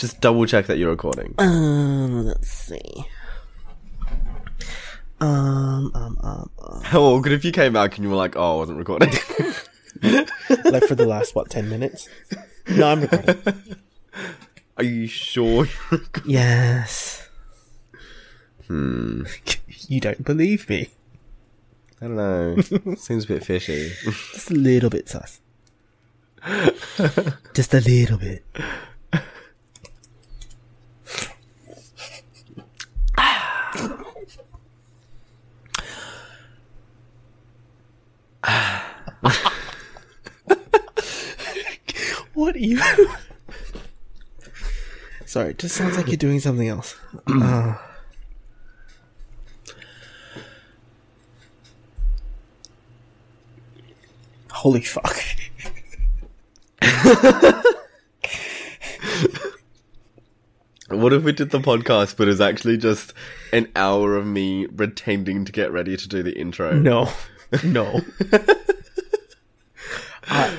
Just double check that you're recording. Um, let's see. Um, um, um, um. How awkward if you came back and you were like, "Oh, I wasn't recording." like for the last what ten minutes? No, I'm recording. Are you sure? You're recording? Yes. Hmm. You don't believe me? I don't know. Seems a bit fishy. Just a little bit sus. Just a little bit. what are you? Sorry, it just sounds like you're doing something else. Uh, holy fuck. What if we did the podcast, but it's actually just an hour of me pretending to get ready to do the intro? No. No. I-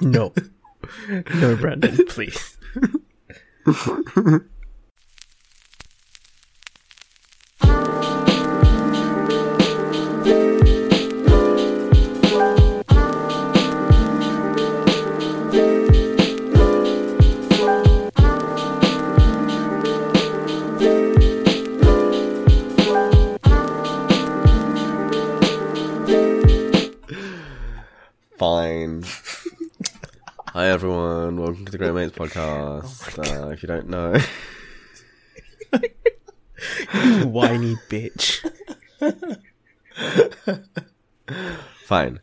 no. No, Brandon, please. Fine. Hi everyone, welcome to the Great Mates podcast. uh, if you don't know, You whiny bitch. fine.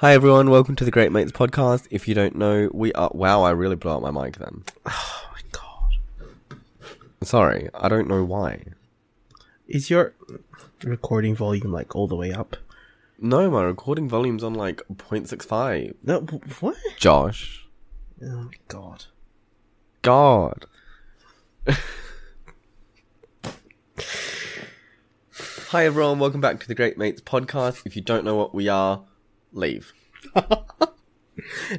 Hi everyone, welcome to the Great Mates podcast. If you don't know, we are. Wow, I really blew out my mic then. Oh my god. Sorry, I don't know why. Is your recording volume like all the way up? No, my recording volume's on like 0.65. No, what? Josh, Oh my god. God. Hi everyone, welcome back to the Great Mates podcast. If you don't know what we are, leave.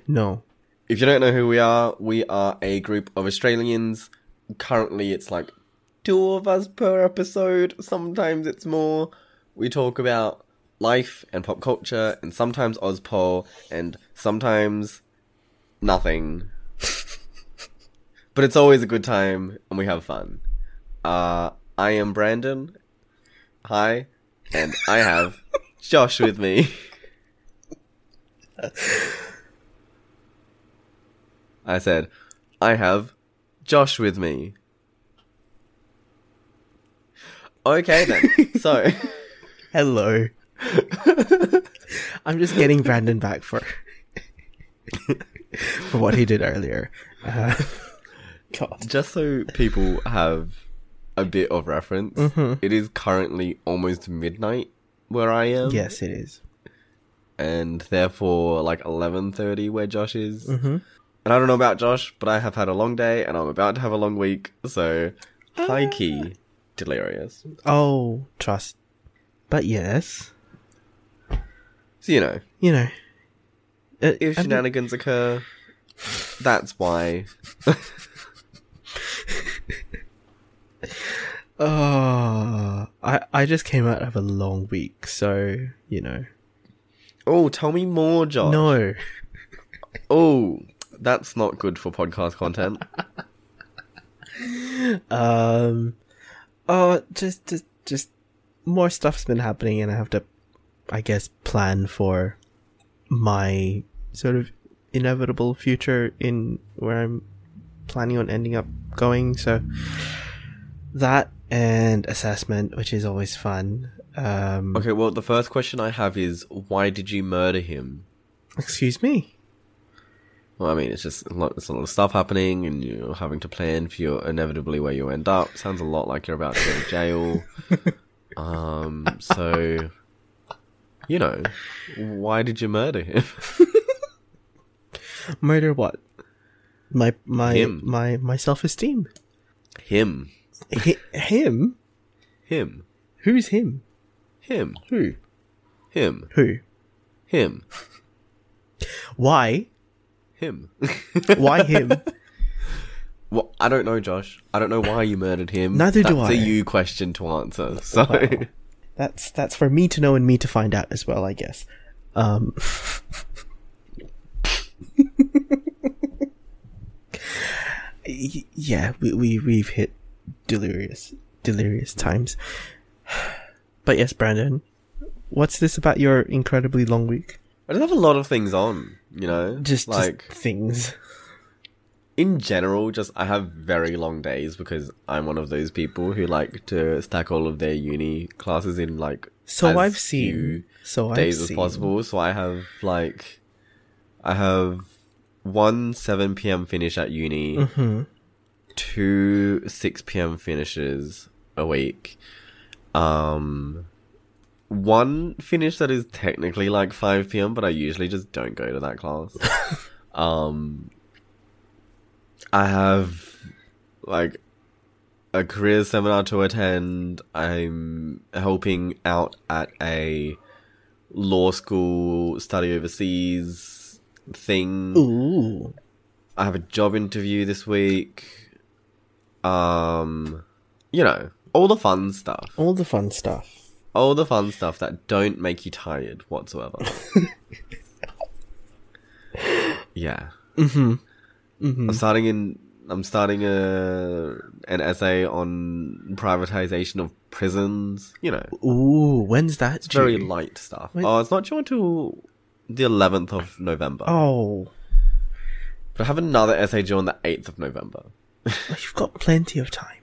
No. If you don't know who we are, we are a group of Australians. Currently, it's like two of us per episode. Sometimes it's more. We talk about life and pop culture, and sometimes Ozpol, and sometimes nothing. but it's always a good time, and we have fun. Uh, I am Brandon. Hi. And I have Josh with me. I said, I have Josh with me. Okay then. so, Hello. I'm just getting Brandon back for for what he did earlier. Uh, God. just so people have a bit of reference, it is currently almost midnight where I am. Yes, it is. And therefore like 11:30 where Josh is. Mm-hmm. And I don't know about Josh, but I have had a long day and I'm about to have a long week, so high key delirious. Oh, trust. But yes, So you know, you know. Uh, if shenanigans occur, that's why. Oh, I I just came out of a long week, so you know. Oh, tell me more, Josh. No, Oh, that's not good for podcast content. um, oh, just just just more stuff's been happening, and I have to, I guess, plan for my sort of inevitable future in where I'm planning on ending up going. So that and assessment, which is always fun. Um, Okay, well, the first question I have is why did you murder him? excuse me. Well, I mean, it's just a lot, there's a lot of stuff happening, and you're having to plan for your inevitably where you end up. Sounds a lot like you're about to go to jail. um, so you know, why did you murder him? Murder what? My my Him. my my self esteem. him, him? him, Who's him? him, Who? him, Who? him, Why? him. Why him? well, I don't know, Josh. I don't know why you murdered him. Neither do That's I. a you question to answer. So Wow. That's that's for me to know and me to find out as well, I guess. Um, yeah, we, we we've hit delirious delirious times. But yes, Brandon, what's this about your incredibly long week? I just have a lot of things on. You know, Just like just things. In general, just I have very long days because I'm one of those people who like to stack all of their uni classes in like So as I've few seen. So days I've as seen. possible. So I have like I have one seven PM finish at uni, Mhm. two six PM finishes a week. Um one finish that is technically like five PM, but I usually just don't go to that class. um I have like a career seminar to attend. I'm helping out at a law school study overseas thing. Ooh. I have a job interview this week. Um, you know, all the fun stuff. All the fun stuff. All the fun stuff that don't make you tired whatsoever. yeah. Mm-hmm. Mm-hmm. I'm starting in. I'm starting a an essay on privatization of prisons. You know, Ooh, when's that? it's very light stuff. Wait. Oh, it's not due until the 11th of November. Oh, But I have another essay due on the 8th of November. you've got plenty of time.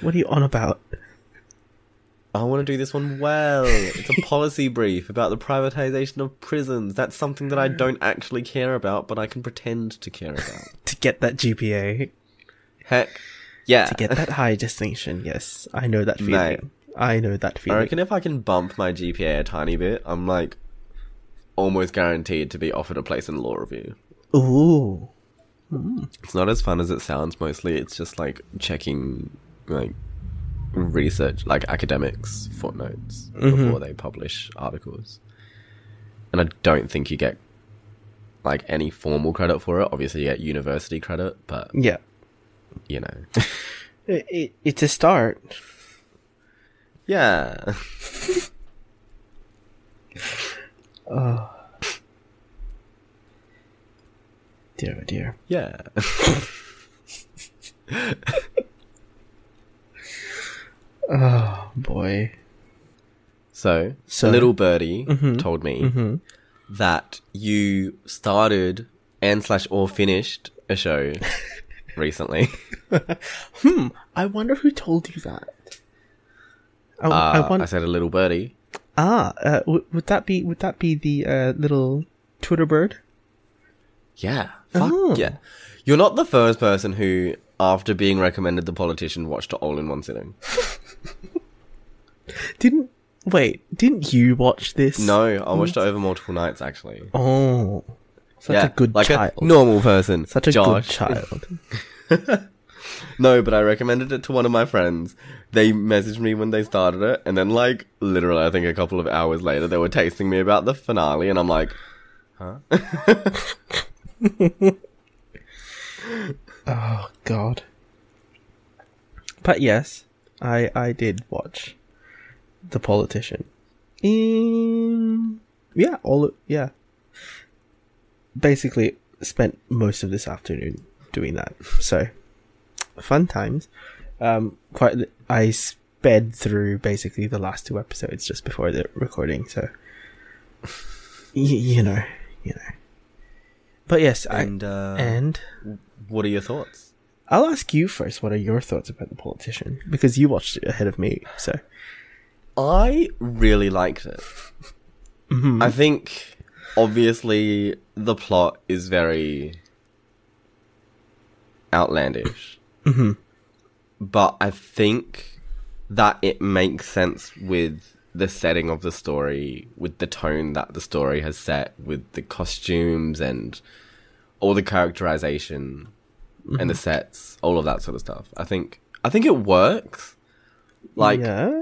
What are you on about? I want to do this one well. It's a policy brief about the privatization of prisons. That's something that I mm. don't actually care about, but I can pretend to care about. To get that GPA, Heck, yeah. to get that high distinction. Yes, I know that feeling. Mate. I know that feeling. I reckon if I can bump my GPA a tiny bit, I'm like almost guaranteed to be offered a place in law review. Ooh, It's not as fun as it sounds. Mostly, it's just like checking like research, like academics footnotes mm-hmm. before they publish articles. And I don't think you get like any formal credit for it. Obviously, you get university credit, but yeah. you know, It, it, it's a start. yeah. Oh. Dear, oh dear. Yeah. Oh boy. So, So- little birdie Mhm. told me Mhm. that you started and slash or finished a show recently. Hmm. I wonder who told you that. I, Uh, I I, said a little birdie. ah, uh, w- would that be would that be the uh, little Twitter bird? Yeah. Fuck Oh. yeah. You're not the first person who, after being recommended The Politician, watched it all in one sitting. Didn't wait? Didn't you watch this? No, I watched it over multiple nights actually. Oh, such yeah, a good like child. a normal person. such a Josh. good child. No, but I recommended it to one of my friends. They messaged me when they started it, and then like literally, I think a couple of hours later, they were texting me about the finale, and I'm like, huh? Oh God. But yes, I I did watch the politician. In yeah, all yeah. Basically, spent most of this afternoon doing that. So fun times. Um, quite. I sped through basically the last two episodes just before the recording. So y- you know, you know. But yes, And uh, I and what are your thoughts? I'll ask you first. What are your thoughts about the politician? Because you watched it ahead of me. So I really liked it. Mhm. I think obviously the plot is very outlandish. Mhm. But I think that it makes sense with the setting of the story, with the tone that the story has set, with the costumes and all the characterization and the sets, all of that sort of stuff. I think I think it works. Like yeah,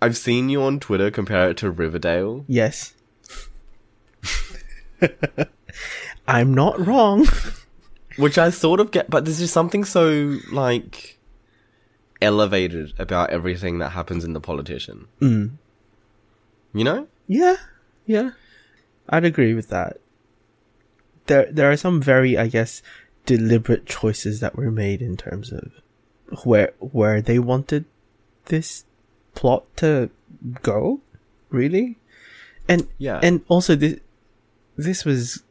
I've seen you on Twitter compare it to Riverdale. yes. I'm not wrong. Which I sort of get, but there's just something so like elevated about everything that happens in the politician. Mm. You know? Yeah, yeah, I'd agree with that. There, there are some very, I guess, deliberate choices that were made in terms of where where they wanted this plot to go, really, and Yeah. and also this this was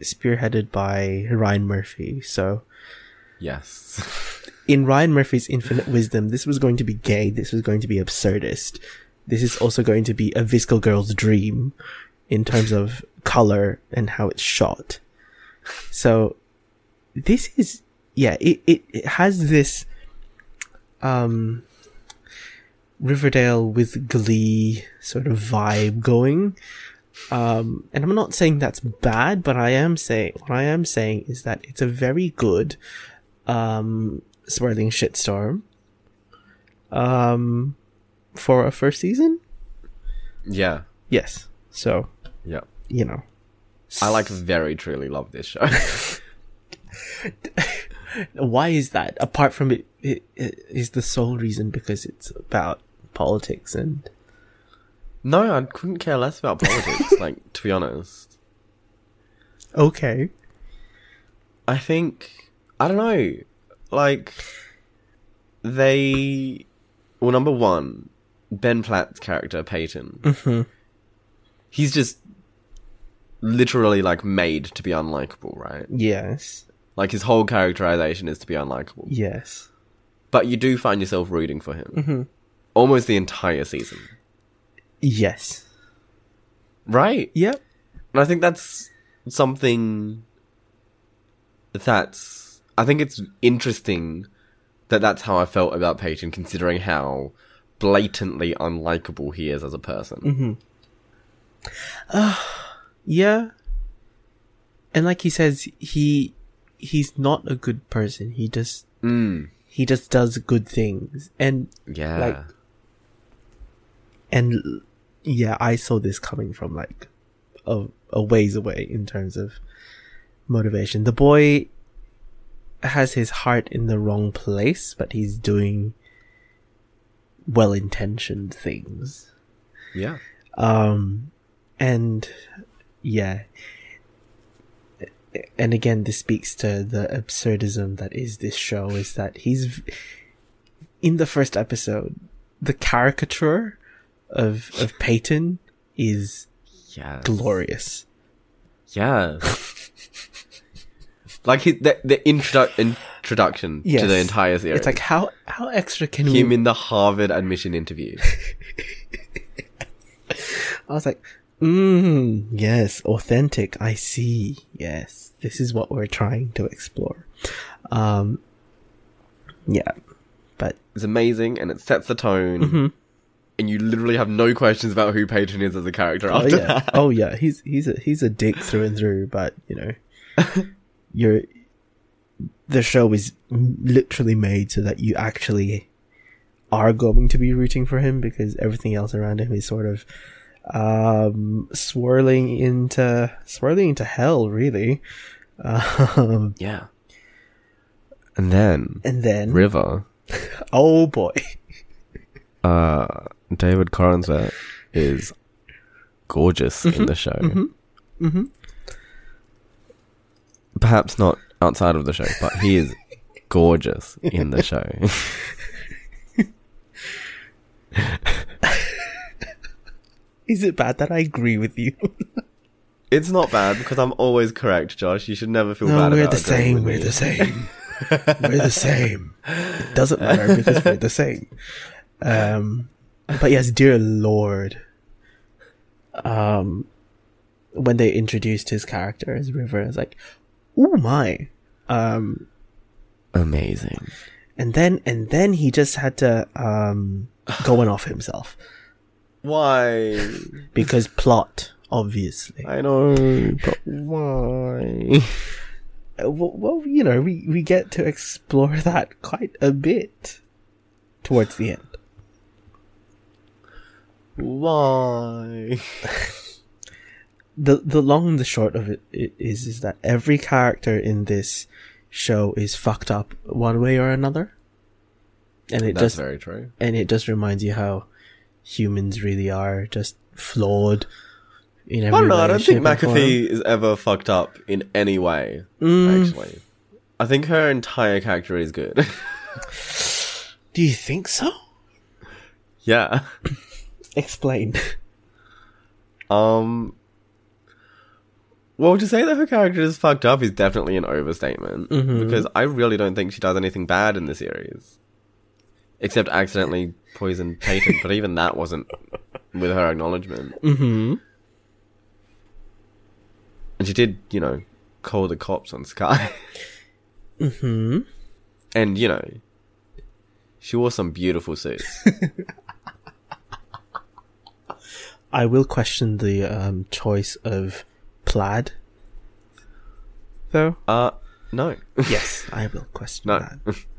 spearheaded by Ryan Murphy, so yes. in Ryan Murphy's infinite wisdom, this was going to be gay. This was going to be absurdist. This is also going to be a VSCO girl's dream in terms of color and how it's shot. So this is, yeah, it, it, it has this, um, Riverdale with Glee sort of vibe going. Um, and I'm not saying that's bad, but I am saying, what I am saying is that it's a very good, um, swirling shitstorm um for a first season yeah. yes so Yeah. You know I like very truly love this show. why is that apart from it, it, it is the sole reason because it's about politics and no, I couldn't care less about politics, like, to be honest. okay I think I don't know. Like they well number one, Ben Platt's character, Payton. Mhm. He's just literally like made to be unlikable, right? yes Like his whole characterization is to be unlikable. yes But you do find yourself rooting for him. Mhm. Almost the entire season. yes Right? yep And I think that's something that's. I think it's interesting that that's how I felt about Payton, considering how blatantly unlikable he is as a person. yeah and like he says he he's not a good person he just Mm. he just does good things and Yeah. Like- and yeah, I saw this coming from like a, a ways away in terms of motivation. The boy has his heart in the wrong place, but he's doing well intentioned things. yeah. Um, and yeah. And again, this speaks to the absurdism that is this show is that he's v- in the first episode, the caricature of, of Payton is Yeah. glorious. Yeah. like his, the, the introdu- introduction Yes. to the entire series. It's like, how, how extra can him we, in the Harvard admission interview. I was like, mm, yes, authentic. I see. Yes, this is what we're trying to explore. Um, yeah, but It's amazing and it sets the tone. Mm-hmm. And you literally have no questions about who Payton is as a character oh after yeah, that. oh yeah, he's he's a he's a dick through and through. But you know, you're the show is literally made so that you actually are going to be rooting for him because everything else around him is sort of um swirling into swirling into hell really um Yeah. And then and then River, oh boy uh, David Corenswet is gorgeous in the show. Mhm. Perhaps not outside of the show, but he is gorgeous in the show. is it bad that i agree with you? It's not bad because I'm always correct, Josh. You should never feel no bad we're about the same we're the same. We're the same. It doesn't matter because we're the same. Um but yes dear lord um when they introduced his character as river i was like oh my. Um Amazing. and then and then he just had to um go and off himself Why? because plot obviously I know, but why? Well, well you know we we get to explore that quite a bit towards the end Why? the the long and the short of it, it is is that every character in this show is fucked up one way or another, and it That's just very true. and it just reminds you how humans really are, just flawed. In every I don't know. I don't think. McAfee is ever fucked up in any way. Mm, Actually, I think her entire character is good. do you think so? yeah. Explain. Um. Well, to say that her character is fucked up is definitely an overstatement Mhm. because I really don't think she does anything bad in the series, except accidentally poison Payton. but even that wasn't with her acknowledgement. mm-hmm. And she did, you know, call the cops on Skye, Mm-hmm. and you know, she wore some beautiful suits. I will question the um, choice of plaid, though. uh, no, Yes, I will question no. that.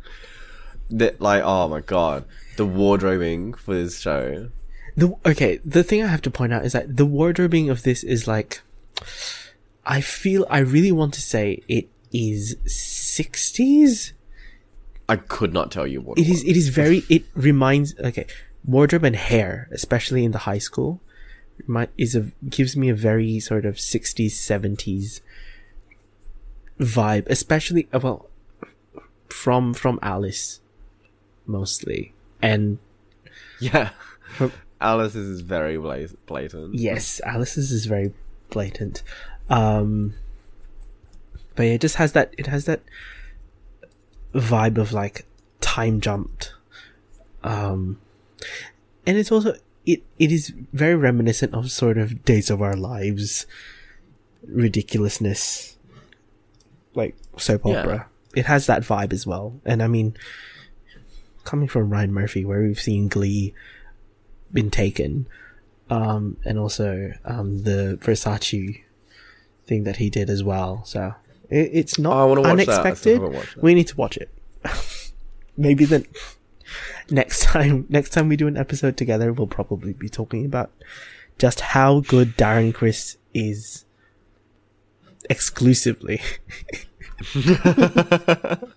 that like, oh my god, the wardrobing for this show. The okay, the thing I have to point out is that the wardrobing of this is like, I feel I really want to say it is sixties. I could not tell you what It was. is. It is very. It reminds. Okay, wardrobe and hair, especially in the high school, is a gives me a very sort of sixties seventies vibe, especially uh, well from from Alice mostly, and Yeah. Alice's is very blatant. yes, Alice's is very blatant. Um, but yeah, it just has that. It has that vibe of like time jumped. Um, and it's also it it is very reminiscent of sort of Days of Our Lives ridiculousness, like soap Yeah. opera. It has that vibe as well, and I mean, coming from Ryan Murphy, where we've seen Glee been taken, um, and also um, the Versace thing that he did as well. So it, it's not Oh, I wanna that. I still unexpected. haven't watched it. We need to watch it. Maybe then next time next time we do an episode together, we'll probably be talking about just how good Darren Criss is exclusively.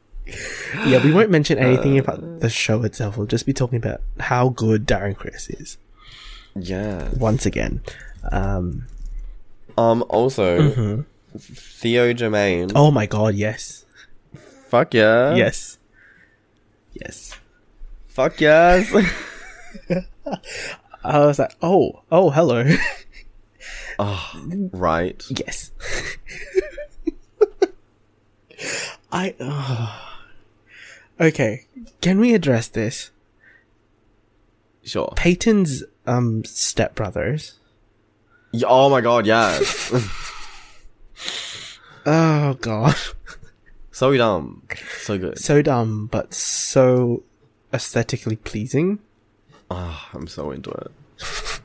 yeah, we won't mention anything about the show itself. We'll just be talking about how good Darren Criss is Yeah. once again. Um, Um. Also, mhm. Theo Germaine. Oh my god, yes, Fuck yeah. yes, yes. Fuck yes. I was like, oh, oh, hello. oh, right. yes. I. Uh, okay, can we address this? Sure. Payton's um stepbrothers. Y- Oh my god. Yes. Oh god, so dumb. So good. so dumb, but so aesthetically pleasing. Ah, I'm so into it.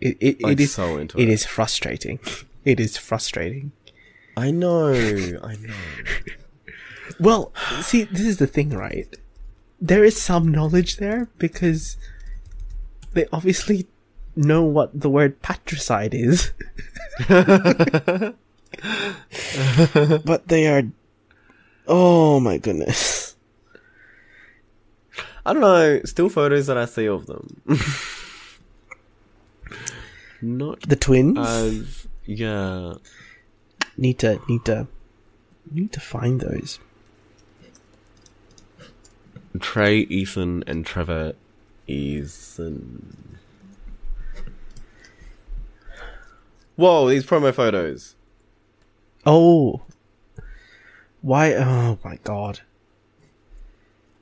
It it, it is so into it it. is frustrating. It is frustrating. I know. I know. Well, see, this is the thing, right? There is some knowledge there because they obviously know what the word patricide is. but they are. Oh my goodness. I don't know. Still photos that I see of them. Not The twins as yeah. need to need to need to find those. Trey, Ethan, and Trevor Eason. Whoa, these promo photos. Oh, why? Oh my god.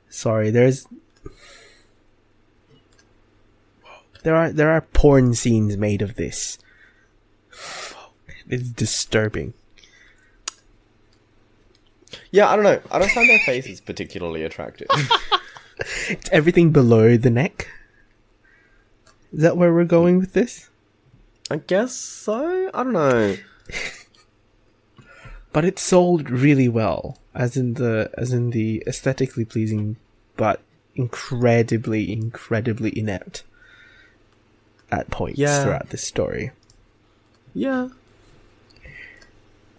Sorry, there's there are there are porn scenes made of this. It's disturbing. Yeah, I don't know. I don't find their faces particularly attractive. It's everything below the neck. Is that where we're going with this? I guess so. I don't know. But it sold really well, as in the as in the aesthetically pleasing, but incredibly incredibly inept. at points Yeah. throughout this story. Yeah.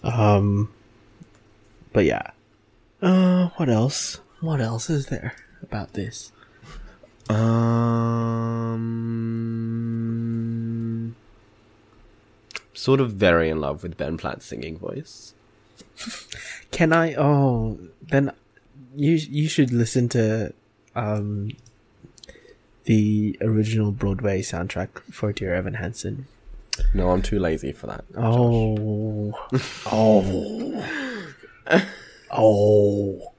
Um, but yeah. Uh, what else? What else is there about this? Um, sort of very in love with Ben Platt's singing voice. Can I? Oh, then you you should listen to um the original Broadway soundtrack for Dear Evan Hansen. No, I'm too lazy for that. Oh, oh, oh.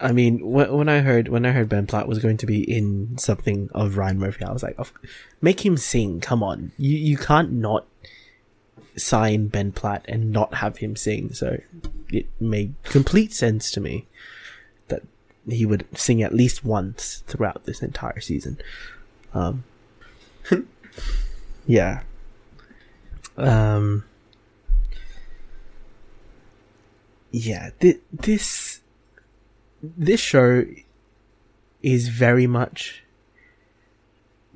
I mean, when, when I heard when I heard Ben Platt was going to be in something of Ryan Murphy, I was like, of, "Make him sing! Come on, you you can't not sign Ben Platt and not have him sing." So it made complete sense to me that he would sing at least once throughout this entire season. Um, yeah. Um. Yeah. Th- this this show is very much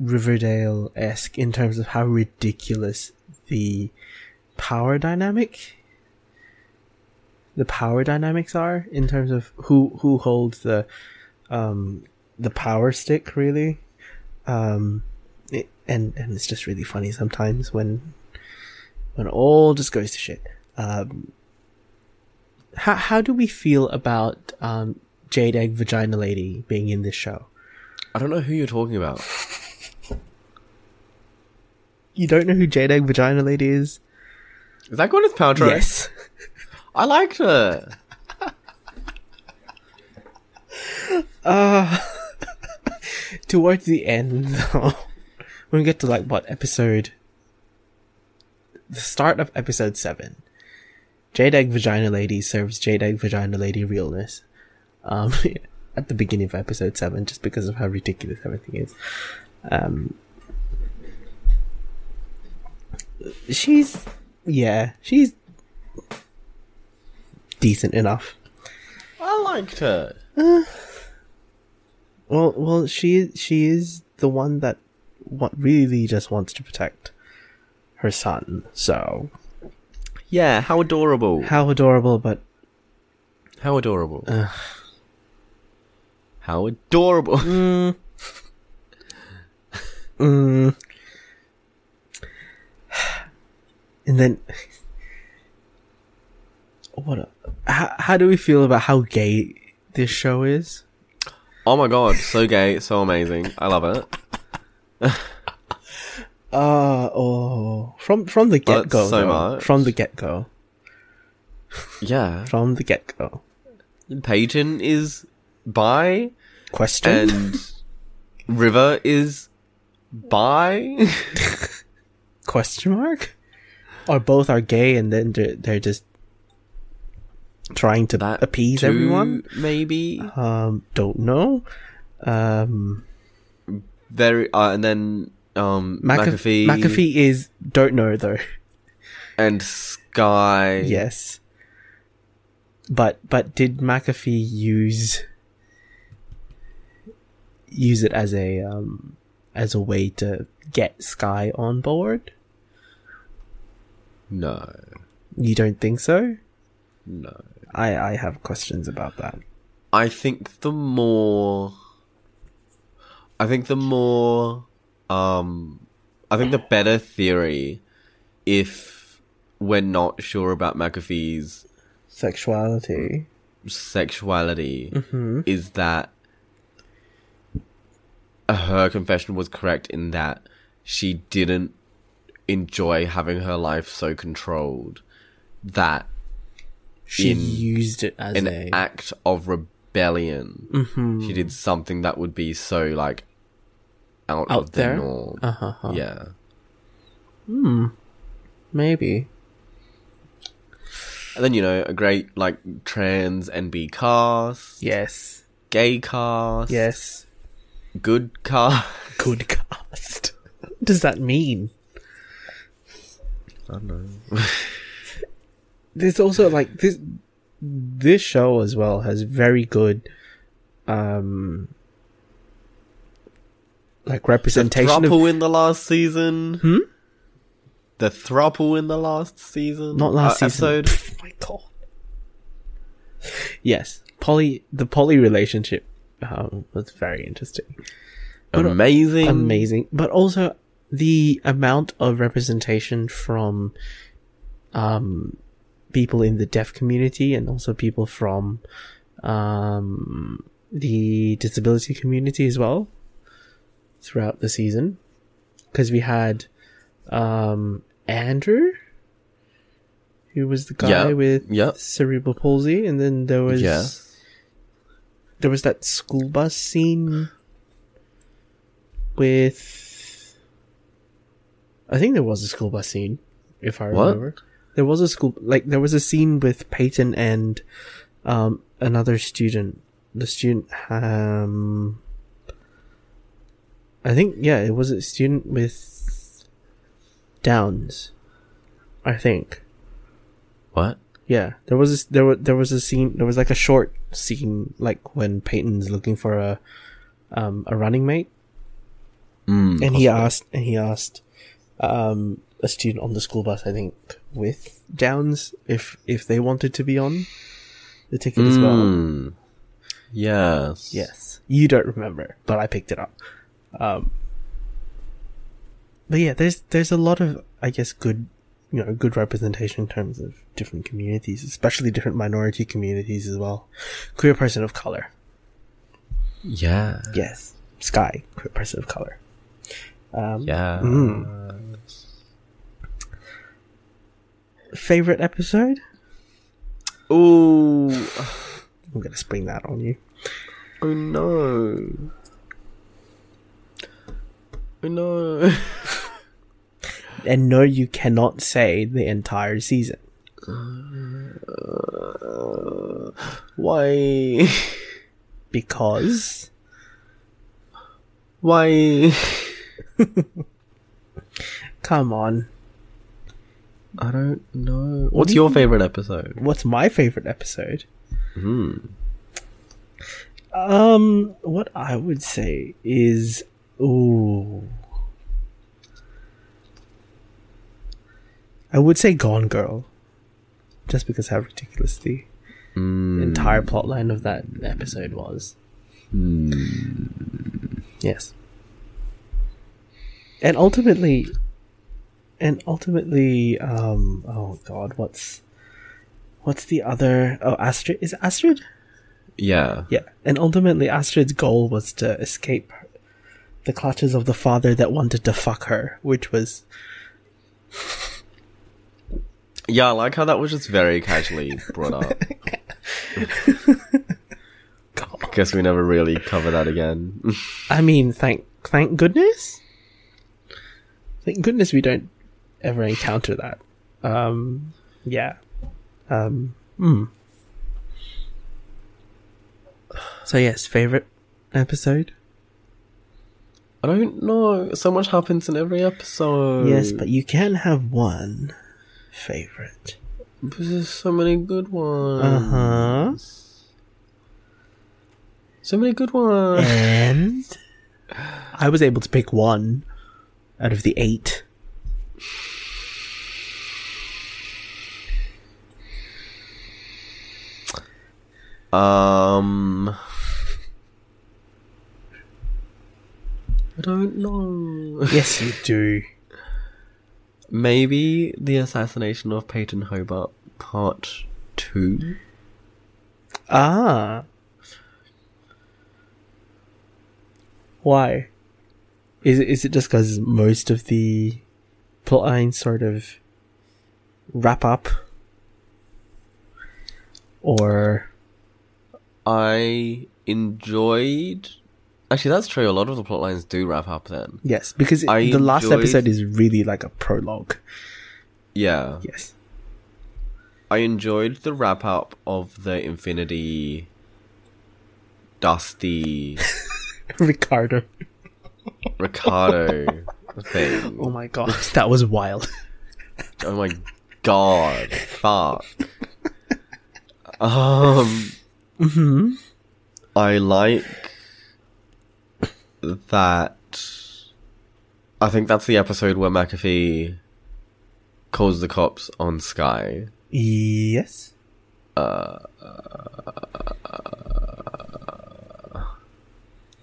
Riverdale esque in terms of how ridiculous the power dynamic the power dynamics are in terms of who who holds the um the power stick really um it, and and it's just really funny sometimes when when all just goes to shit um how how do we feel about um Jade Egg Vagina Lady being in this show? I don't know who you're talking about. You don't know who Jade Egg Vagina Lady is? Is that Gwyneth Paltrow? Yes. I liked her. Uh towards the end though, when we get to like what episode the start of episode seven. Jade Egg Vagina Lady serves Jade Egg Vagina Lady realness. Um at the beginning of episode seven, just because of how ridiculous everything is. Um She's yeah, she's decent enough. I liked her. Well, well, she she is the one that what really just wants to protect her son. So Yeah, how adorable. how adorable, but How adorable. Ugh. How adorable. mm, mm. and then what? A, how, how do we feel about how gay this show is? oh my god, so gay, so amazing. I love it. Uh oh, from from the get go, so much. from the get go, Yeah. from the get go. Peyton is bi Question. and River is bi. question mark or both are gay and then they're, they're just trying to That appease too, everyone maybe. um don't know um Very uh, and then um McAfee McAfee, is don't know though and Skye. yes but but did McAfee use use it as a um as a way to get Skye on board No. you don't think so No. I I have questions about that I think the more I think the more um I think the better theory if we're not sure about McAfee's sexuality sexuality hmm is that her confession was correct in that she didn't enjoy having her life so controlled that she used it as an a act of rebellion Mhm. she did something that would be so like out, Out of there? the norm Uh-huh. yeah Hmm. Maybe. and then you know a great like trans nb cast Yes. gay cast Yes. good cast Good cast. what does that mean? i don't know There's also like this. This show as well has very good, um, like The representation of in the last season. Hmm? The thruple in the last season. not last uh, season. episode. Pff, my god. Yes, Polly. the Polly relationship um, was very interesting, But, Amazing. amazing, but also the amount of representation from um people in the deaf community and also people from um the disability community as well throughout the season because we had um Andrew who was the guy Yeah, with yeah. cerebral palsy and then there was Yeah. there was that school bus scene with I think there was a school bus scene if I What? remember. There was a school like there was a scene with Payton and um another student. The student um I think yeah, it was a student with Downs. I think. What? Yeah, there was a, there was there was a scene. There was like a short scene, like when Payton's looking for a um a running mate, Mm, and he asked and he asked um a student on the school bus, I think, with Downs, if if they wanted to be on the ticket as well. Mm. Yes. Yes, you don't remember, but I picked it up. Um, but yeah, there's there's a lot of I guess good you know good representation in terms of different communities, especially different minority communities as well. Queer person of color, Yeah. yes. Skye, queer person of color. Um, Yeah. Mm. Favorite episode? Ooh. I'm gonna spring that on you. Oh no. No. And no, you cannot say the entire season. Uh, why? because Why? come on I don't know. What's your favorite episode? what's my favorite episode Hmm. um what i would say is ooh. I would say gone girl just because how ridiculous the Mm. entire plotline of that episode was. Yes. And ultimately and ultimately um oh god what's what's the other oh astrid is it astrid? Yeah. yeah and ultimately astrid's goal was to escape the clutches of the father that wanted to fuck her which was Yeah, I like how that was just very casually brought up. I guess we never really cover that again. i mean thank thank goodness thank goodness we don't ever encounter that um yeah um hmm. so yes favorite episode I don't know. So much happens in every episode. Yes, but you can have one favorite. there's so many good ones. Uh huh. So many good ones. And I was able to pick one out of the eight. Um, don't know. Yes, you do. Maybe the assassination of Payton Hobart Part Two. Ah. Why? Is it is it just because most of the plotlines sort of wrap up, or I enjoyed. Actually, that's true. A lot of the plot lines do wrap up then. yes, because it- the last enjoyed- episode is really like a prologue. Yeah. Yes. I enjoyed the wrap up of the Infinity Dusty Ricardo. Ricardo thing. Oh my god, that was wild. Oh my god. Fuck. Um hmm I like that I think that's the episode where McAfee calls the cops on Skye. Yes. Uh,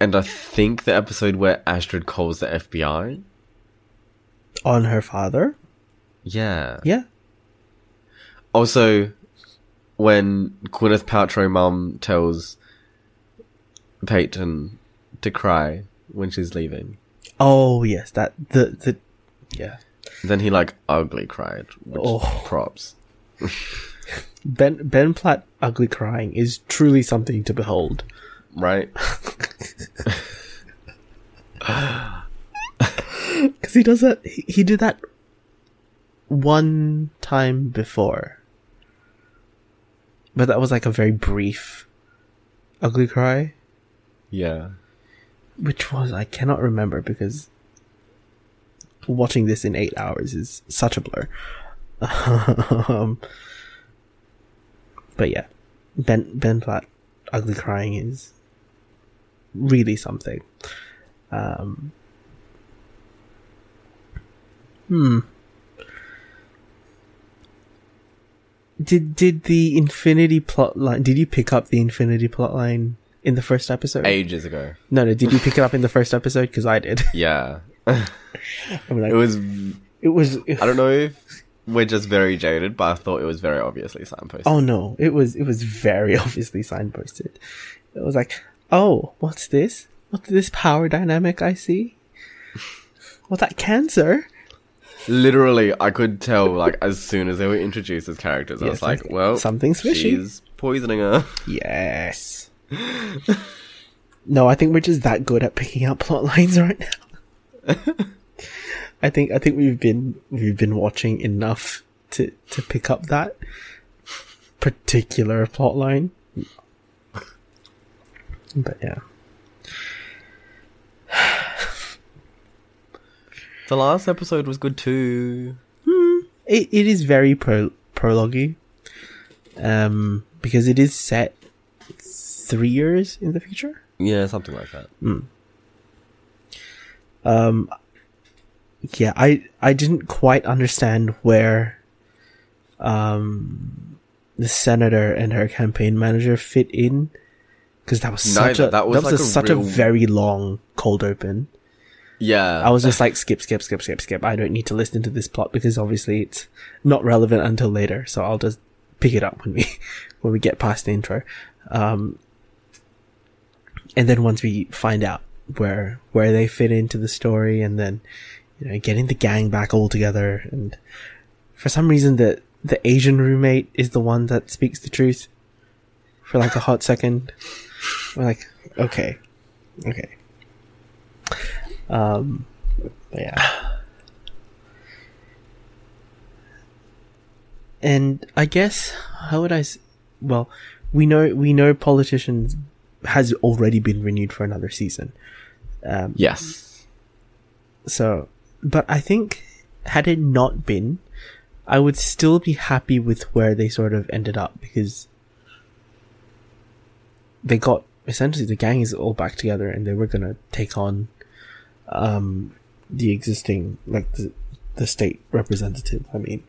and I think the episode where Astrid calls the FBI. On her father. Yeah. Yeah. Also, when Gwyneth Paltrow mum tells Payton to cry when she's leaving, Oh yes, that the the yeah. then he like ugly cried, which Oh. props. Ben Ben Platt ugly crying is truly something to behold. Right? Because he does that. He, he did that one time before, but that was like a very brief ugly cry, Yeah. Which was I cannot remember because watching this in eight hours is such a blur. um, but yeah, Ben Ben Platt ugly crying is really something. Um, hmm. Did did the Infinity plot line? Did you pick up the Infinity plot line in the first episode? Ages ago. No, no. Did you pick it up in the first episode? Because I did. Yeah. I mean, like, It was. it was. I don't know if we're just very jaded, but I thought it was very obviously signposted. Oh no, it was it was very obviously signposted. It was like, oh, what's this? What's this power dynamic I see? What's that cancer? Literally, I could tell like as soon as they were introduced as characters, I was like, something- "Well, something's fishy." She's poisoning her." Yes. no, I think we're just that good at picking out plot lines right now. I think I think we've been we've been watching enough to to pick up that particular plot line. But yeah. The last episode was good too. it, it is very pro prologue um because it is set three years in the future Yeah, something like that. um yeah i i didn't quite understand where um the senator and her campaign manager fit in because that was such Neither. a That was that was like a, a such a very long cold open Yeah, I was just like, skip, skip, skip, skip, skip. I don't need to listen to this plot because obviously it's not relevant until later. So I'll just pick it up when we, when we get past the intro. Um, and then once we find out where, where they fit into the story and then, you know, getting the gang back all together. And for some reason, the, the Asian roommate is the one that speaks the truth for like a hot second. We're like, okay, okay. Um, yeah. And I guess how would I? S- well, we know we know politicians has already been renewed for another season. Um, yes. so, but I think had it not been, I would still be happy with where they sort of ended up because they got essentially the gang is all back together and they were gonna take on um the existing like the the state representative. I mean,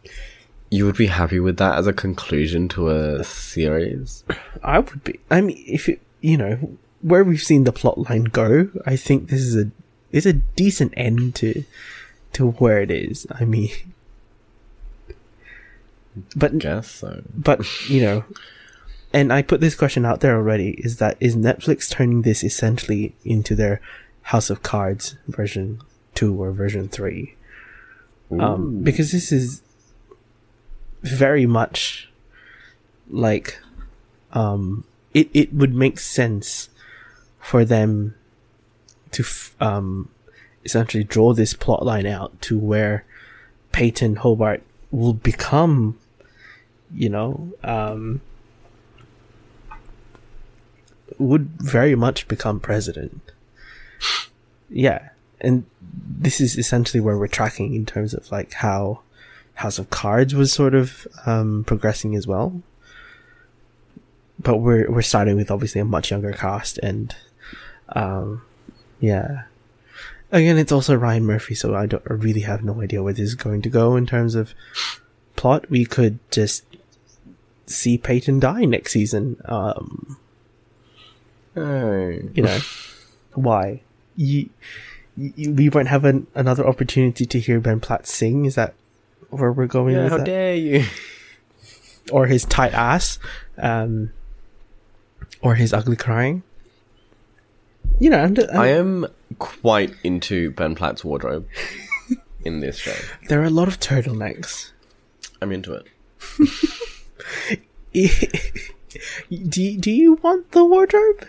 You would be happy with that as a conclusion to a series. I would be. I mean, if it, you know where we've seen the plot line go, I think this is a it's a decent end to to where it is. I mean, but Guess so. but you know, and I put this question out there already: is that is Netflix turning this essentially into their House of Cards version two or version three? Um, because this is very much like um it it would make sense for them to f- um essentially draw this plot line out to where Payton Hobart will become you know um would very much become president yeah and this is essentially where we're tracking in terms of like how House of Cards was sort of um, progressing as well. But we're we're starting with obviously a much younger cast and um, yeah. again, it's also Ryan Murphy, so I don't I really have no idea where this is going to go in terms of plot. We could just see Payton die next season. Um, Oh. you know, why? You, you, we won't have an, another opportunity to hear Ben Platt sing. Is that where we're going Yeah, how that? dare you? or his tight ass, um, or his ugly crying. You know, I'm, I'm, I am quite into Ben Platt's wardrobe in this show. there are a lot of turtlenecks. I'm into it. do you, do you want the wardrobe?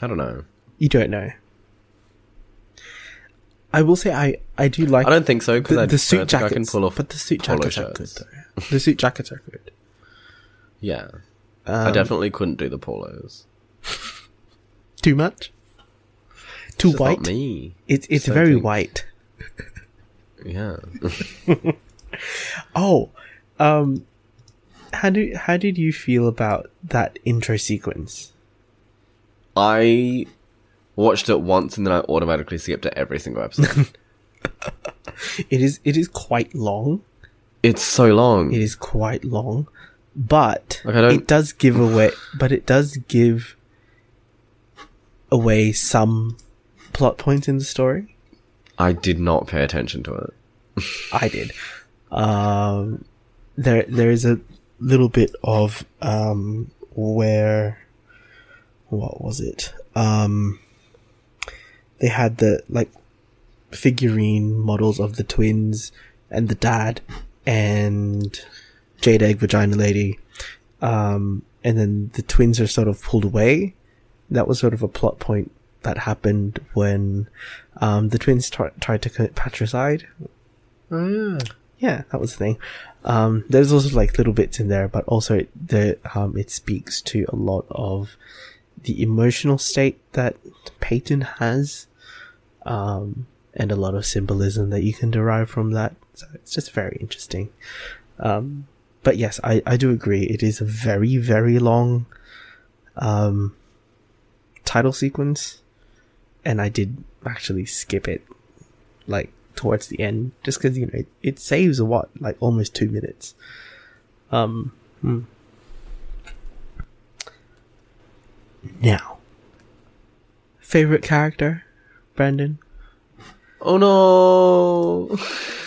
I don't know. You don't know. I will say I I do like I don't think so because the, the suit I jackets, I can pull off but the suit jackets are good. Though. The suit jackets are good. Yeah, Um, I definitely couldn't do the polos. too much. Too It's white. Not me. It's it's So very pink. white. Yeah. Oh, um, how do how did you feel about that intro sequence? I watched it once and then I automatically skipped to every single episode. It is it is quite long. it's so long. It is quite long, but Like, it does give away. But it does give away some plot points in the story. I did not pay attention to it. I did. Um, there there is a little bit of um where what was it? Um, they had the like figurine models of the twins and the dad and Jade Egg Vagina Lady. Um, and then the twins are sort of pulled away. That was sort of a plot point that happened when um, the twins tr- tried to commit patricide Oh yeah. yeah, that was the thing. Um, there's also like little bits in there, but also it, the um, it speaks to a lot of the emotional state that Payton has, um, and a lot of symbolism that you can derive from that. So it's just very interesting. Um, but yes, I, I do agree. It is a very very long um, title sequence, and I did actually skip it like towards the end just because you know it, it saves a what like almost two minutes um hmm. now favorite character brandon Oh no.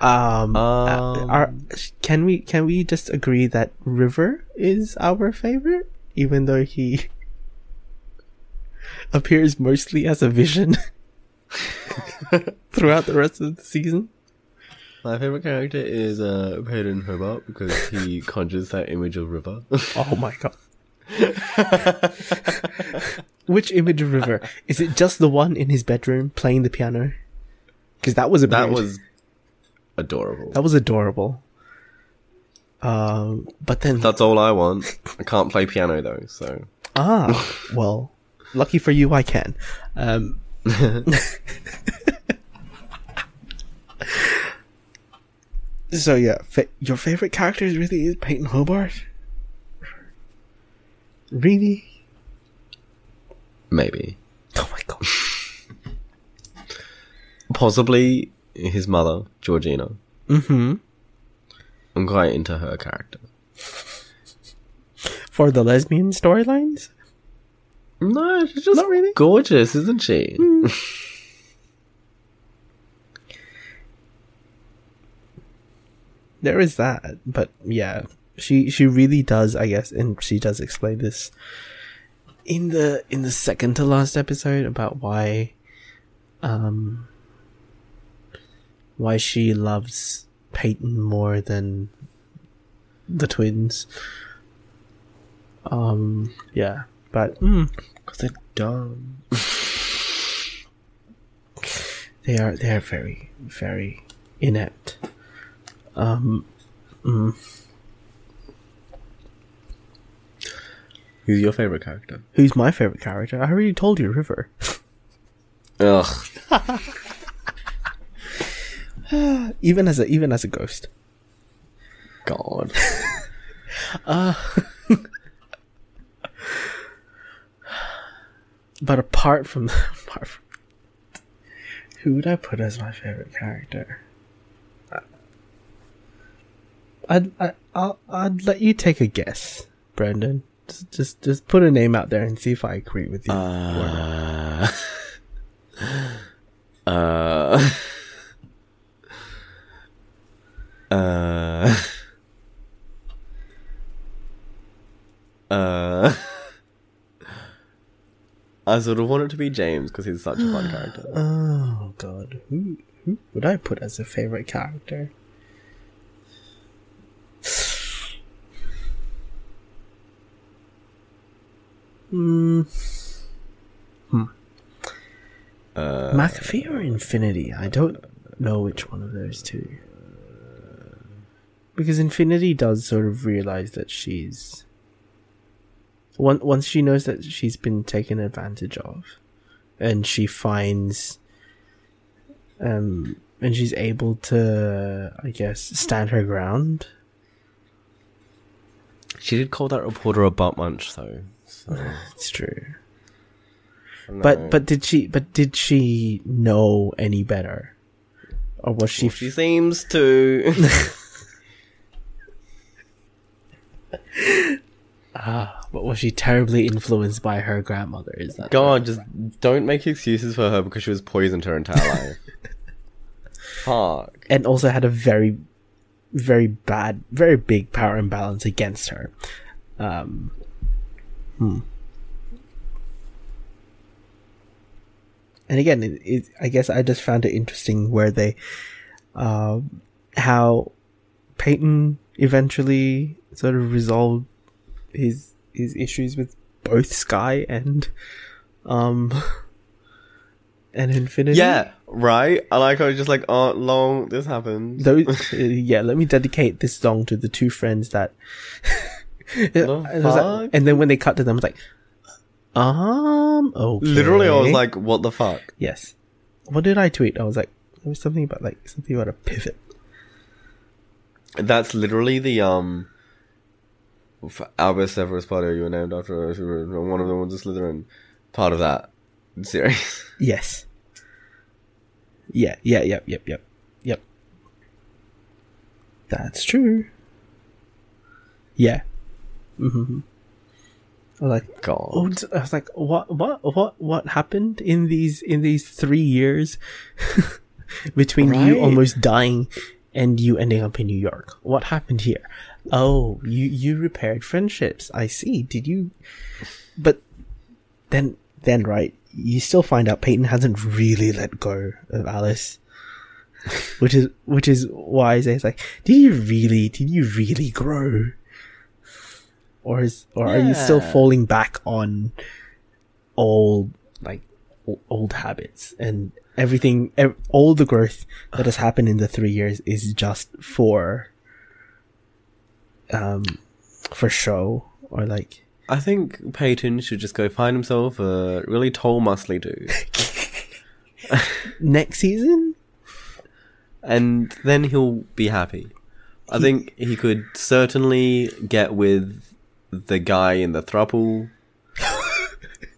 um, uh, Um. are, can we can we just agree that river is our favorite even though he appears mostly as a vision throughout the rest of the season My favorite character is uh, Payton Hobart because he conjures that image of River. Oh my god. Which image of River? Is it just the one in his bedroom playing the piano? Because that was a that was adorable. that was adorable. Um, but then That's all I want. I can't play piano though, so ah, well, lucky for you, I can. Um, so yeah, fa- your favorite character is really is Payton Hobart. Really? maybe. Oh my god. Possibly his mother, Georgina. Mm-hmm. I'm quite into her character. For the lesbian storylines? No, she's just Not really. gorgeous, isn't she? There is that, but yeah, she she really does, I guess, and she does explain this in the in the second to last episode about why, um, why she loves Payton more than the twins. Um, yeah, but mm, Because they're dumb. they are they are very very inept. Um, mm. Who's your favorite character? who's my favorite character? I already told you, River. Ugh. even as a even as a ghost. God. but apart from apart from who would I put as my favorite character? I'd I, I'll I'd let you take a guess, Brendan. Just just just put a name out there and see if I agree with you. Uh, uh, uh, uh, I sort of want it to be James because he's such a fun character. oh God, who who would I put as a favorite character? Hmm. Uh, McAfee or Infinity? I don't know which one of those two. Because Infinity does sort of realize that she's. Once once she knows that she's been taken advantage of, and she finds. Um, and she's able to, I guess, stand her ground. she did call that reporter a butt munch, though. So, It's true. no. But but did she but did she know any better, or was she? she seems to. Ah, but was she terribly influenced by her grandmother? Is that God, just don't make excuses for her because she was poisoned her entire life. Fuck. and also had a very, very bad, very big power imbalance against her. Um, hmm. And again, it, it, I guess I just found it interesting where they, um, how Payton eventually sort of resolved his his issues with both Skye and, um, and Infinity. Yeah, right? I like how it's just like, oh, long, this happened. those uh, yeah let me dedicate this song to the two friends that and, like- and then when they cut to them it's like um okay Literally, I was like, what the fuck? yes what did i tweet i was like there was something about like something about a pivot That's literally the, um, for Albus Severus Potter, you were named after one of them was a Slytherin part of that series. yes yeah yeah yep yep yep yep that's true yeah mm-hmm. I was like God. I was like, what, what, what, what happened in these in these three years between you almost dying and you ending up in New York? What happened here? Oh, you you repaired friendships. I see. Did you? But then, then right, you still find out Payton hasn't really let go of Alice. Which is which is why I say like, did you really did you really grow? Or is or are you still falling back on old like old habits and everything ev- all the growth that has happened in the 3 years is just for um for show or like I think Payton should just go find himself a really tall, muscly dude. next season and then he'll be happy. I think he could certainly get with the guy in the thruple.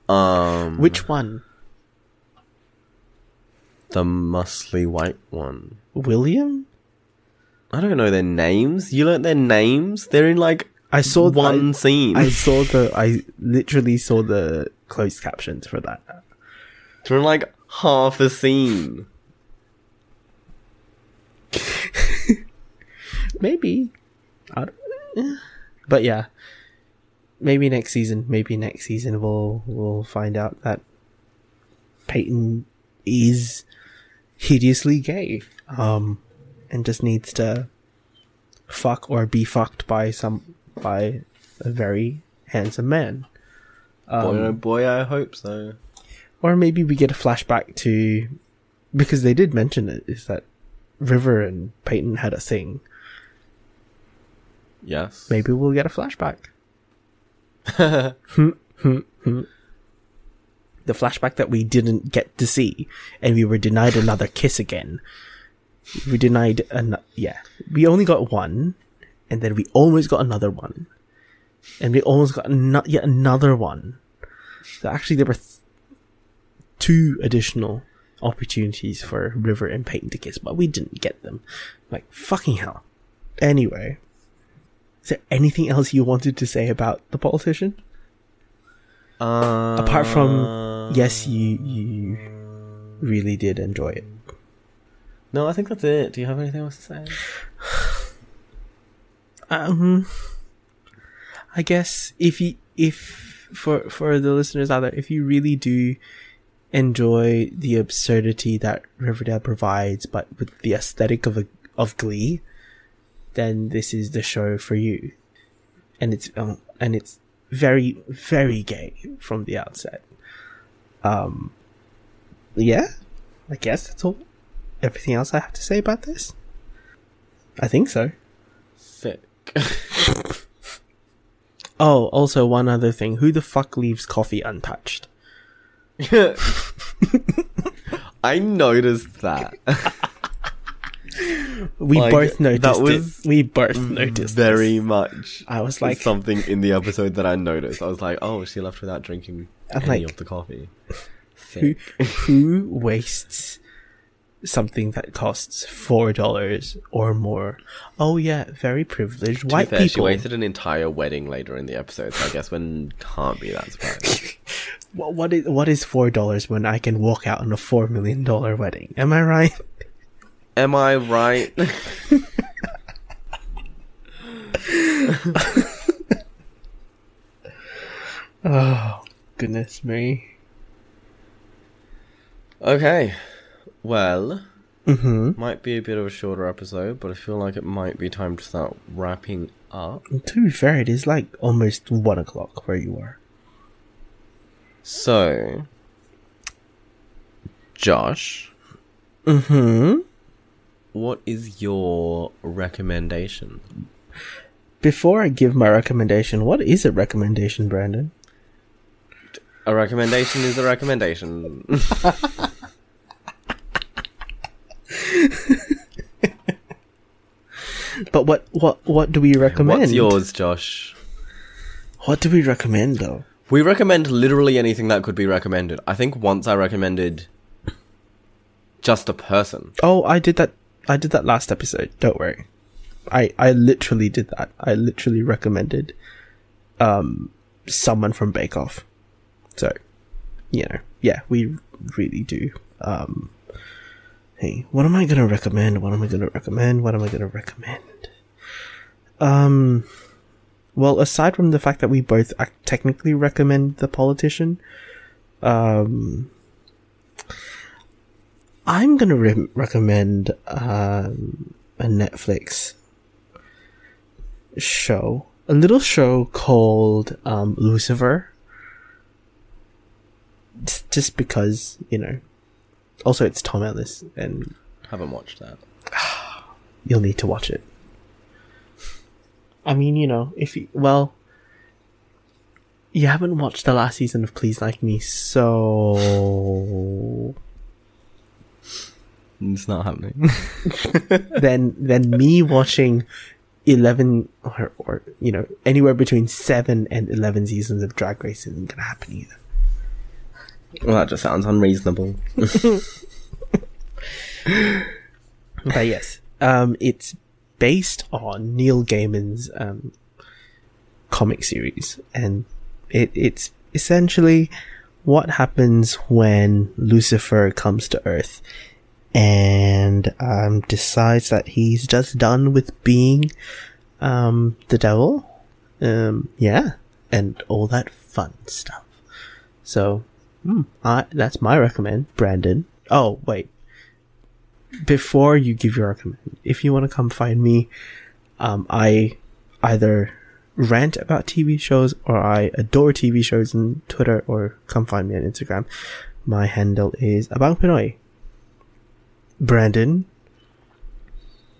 Um, which one the muscly white one? William I don't know their names. You learnt their names. They're in like I saw one I, scene. I saw the I literally saw the closed captions for that They're like half a scene. maybe I don't, eh. but yeah maybe next season maybe next season we'll we'll find out that Payton is hideously gay uh-huh. um and just needs to fuck or be fucked by some by a very handsome man. Boy, um, oh boy, I hope so. or maybe we get a flashback to because they did mention it is that River and Payton had a thing. Yes. maybe we'll get a flashback hmm, hmm, hmm. The flashback that we didn't get to see, and we were denied another kiss again. We denied an yeah. We only got one, and then we almost got another one, and we almost got yet another one. So actually, there were th- two additional opportunities for River and Payton to kiss, but we didn't get them. Like fucking hell. Anyway, is there anything else you wanted to say about the politician? Uh, Apart from yes, you you really did enjoy it. no, I think that's it. Do you have anything else to say? Um, I guess if you if for for the listeners out there, if you really do enjoy the absurdity that Riverdale provides, but with the aesthetic of a of Glee, then this is the show for you. And it's um, and it's very very gay from the outset. Um, yeah, I guess that's all. Everything else I have to say about this? I think so. Sick. Oh, also one other thing. Who the fuck leaves coffee untouched? I noticed that. We Like, both noticed that was it. We both noticed very this. much. I was like, something in the episode that I noticed. I was like, oh, she left without drinking I'm any like, of the coffee. who, who wastes something that costs four dollars or more? Oh yeah, very privileged To white fair, She wasted an entire wedding later in the episode, so I guess one can't be that surprised. What, what is what is four dollars when I can walk out on a four million dollar wedding? Am I right? Am I right? Oh goodness me. okay. Well, Mm-hmm. might be a bit of a shorter episode, but I feel like it might be time to start wrapping up. To be fair, it is like almost one o'clock where you are. So, Josh, Mm-hmm. What is your recommendation? Before I give my recommendation, what is a recommendation, Brandon? A recommendation is a recommendation. But what what what do we recommend? What's yours, Josh? What do we recommend though? We recommend literally anything that could be recommended. I think once I recommended just a person. Oh, I did that. I did that last episode. Don't worry. I I literally did that. I literally recommended um someone from Bake Off. So, you know, yeah, we really do. Um Hey, what am I going to recommend? What am I going to recommend? What am I going to recommend? Um well, aside from the fact that we both technically recommend the politician, um I'm gonna re- recommend um, a Netflix show, a little show called um, Lucifer. Just- Just because you know. Also, it's Tom Ellis, and Haven't watched that. you'll need to watch it. I mean, you know, if you well, you haven't watched the last season of Please Like Me, so It's not happening. then then me watching 11 or, or you know anywhere between 7 and 11 seasons of drag race isn't gonna happen either well, that just sounds unreasonable. but yes um it's based on neil gaiman's um comic series and it it's essentially what happens when lucifer comes to earth? And um decides that he's just done with being um the devil. Um yeah. And all that fun stuff. So hmm, I, that's my recommend brandon. Oh wait. Before you give your recommend if you want to come find me um i either rant about tv shows or i adore tv shows on twitter or come find me on instagram my handle is abang pinoy brandon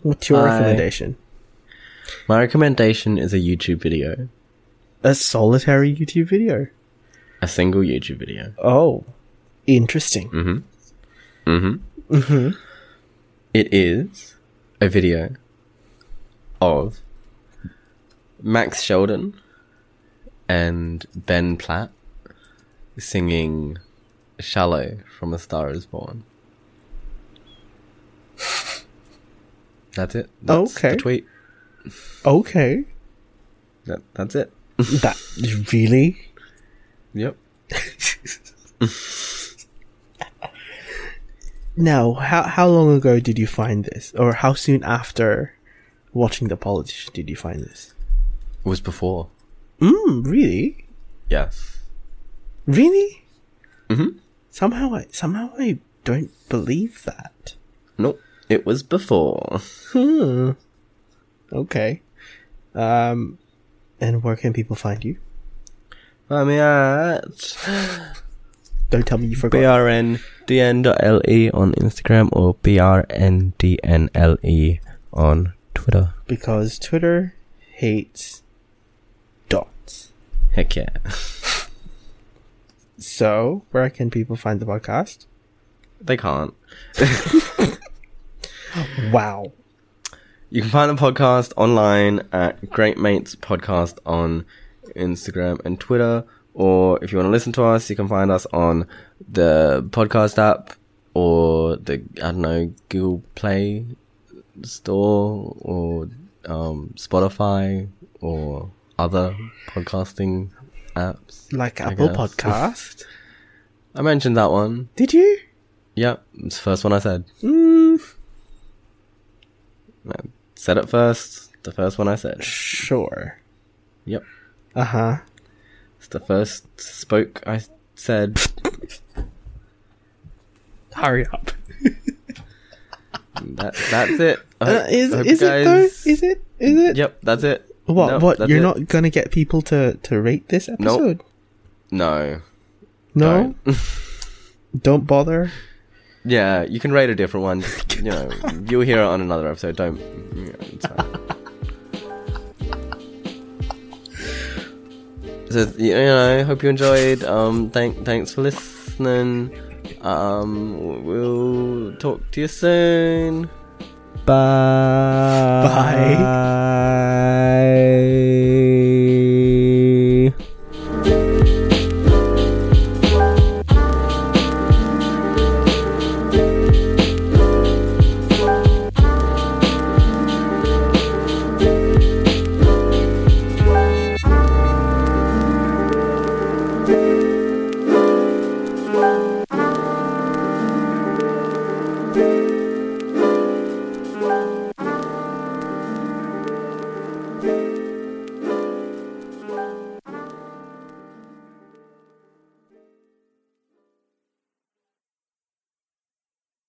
what's your Hi. recommendation My recommendation is a YouTube video. a solitary youtube video A single YouTube video. oh interesting Mm-hmm. Mm-hmm. mm-hmm. It is a video of Max Sheldon and Ben Platt singing Shallow from A Star Is Born. That's it. That's Okay. The tweet. Okay. That, that's it. That really? Yep. Now, how how long ago did you find this, or how soon after watching the politician did you find this? It was before. Mm, really? Yes. Really? Mm-hmm. Somehow I somehow I don't believe that. Nope. It was before. Hmm. Okay. Um, and where can people find you? Me at Don't tell me you forgot. brndn.le on Instagram or brndnle on Twitter. because Twitter hates. Heck yeah. So, where can people find the podcast? They can't. Wow. You can find the podcast online at Great Mates Podcast on Instagram and Twitter. Or if you want to listen to us, you can find us on the podcast app or the, I don't know, Google Play Store or um, Spotify or other podcasting apps. Like I Apple guess. Podcast. I mentioned that one. Did you? Yep, it's the first one I said. Mm, I said it first. The first one I said. sure. Yep. Uh huh. It's the first spoke I said. Hurry up. That, that's it. I Uh, is is you it though? guys- Is it? Is it? Yep, that's it. What? Nope, what? You're it. not gonna get people to to rate this episode? No. No. don't. Don't bother. yeah, you can rate a different one. You know, you'll hear it on another episode. Don't. Yeah, so you know, hope you enjoyed. Um, thank thanks for listening. Um, we'll talk to you soon. Bye. Bye.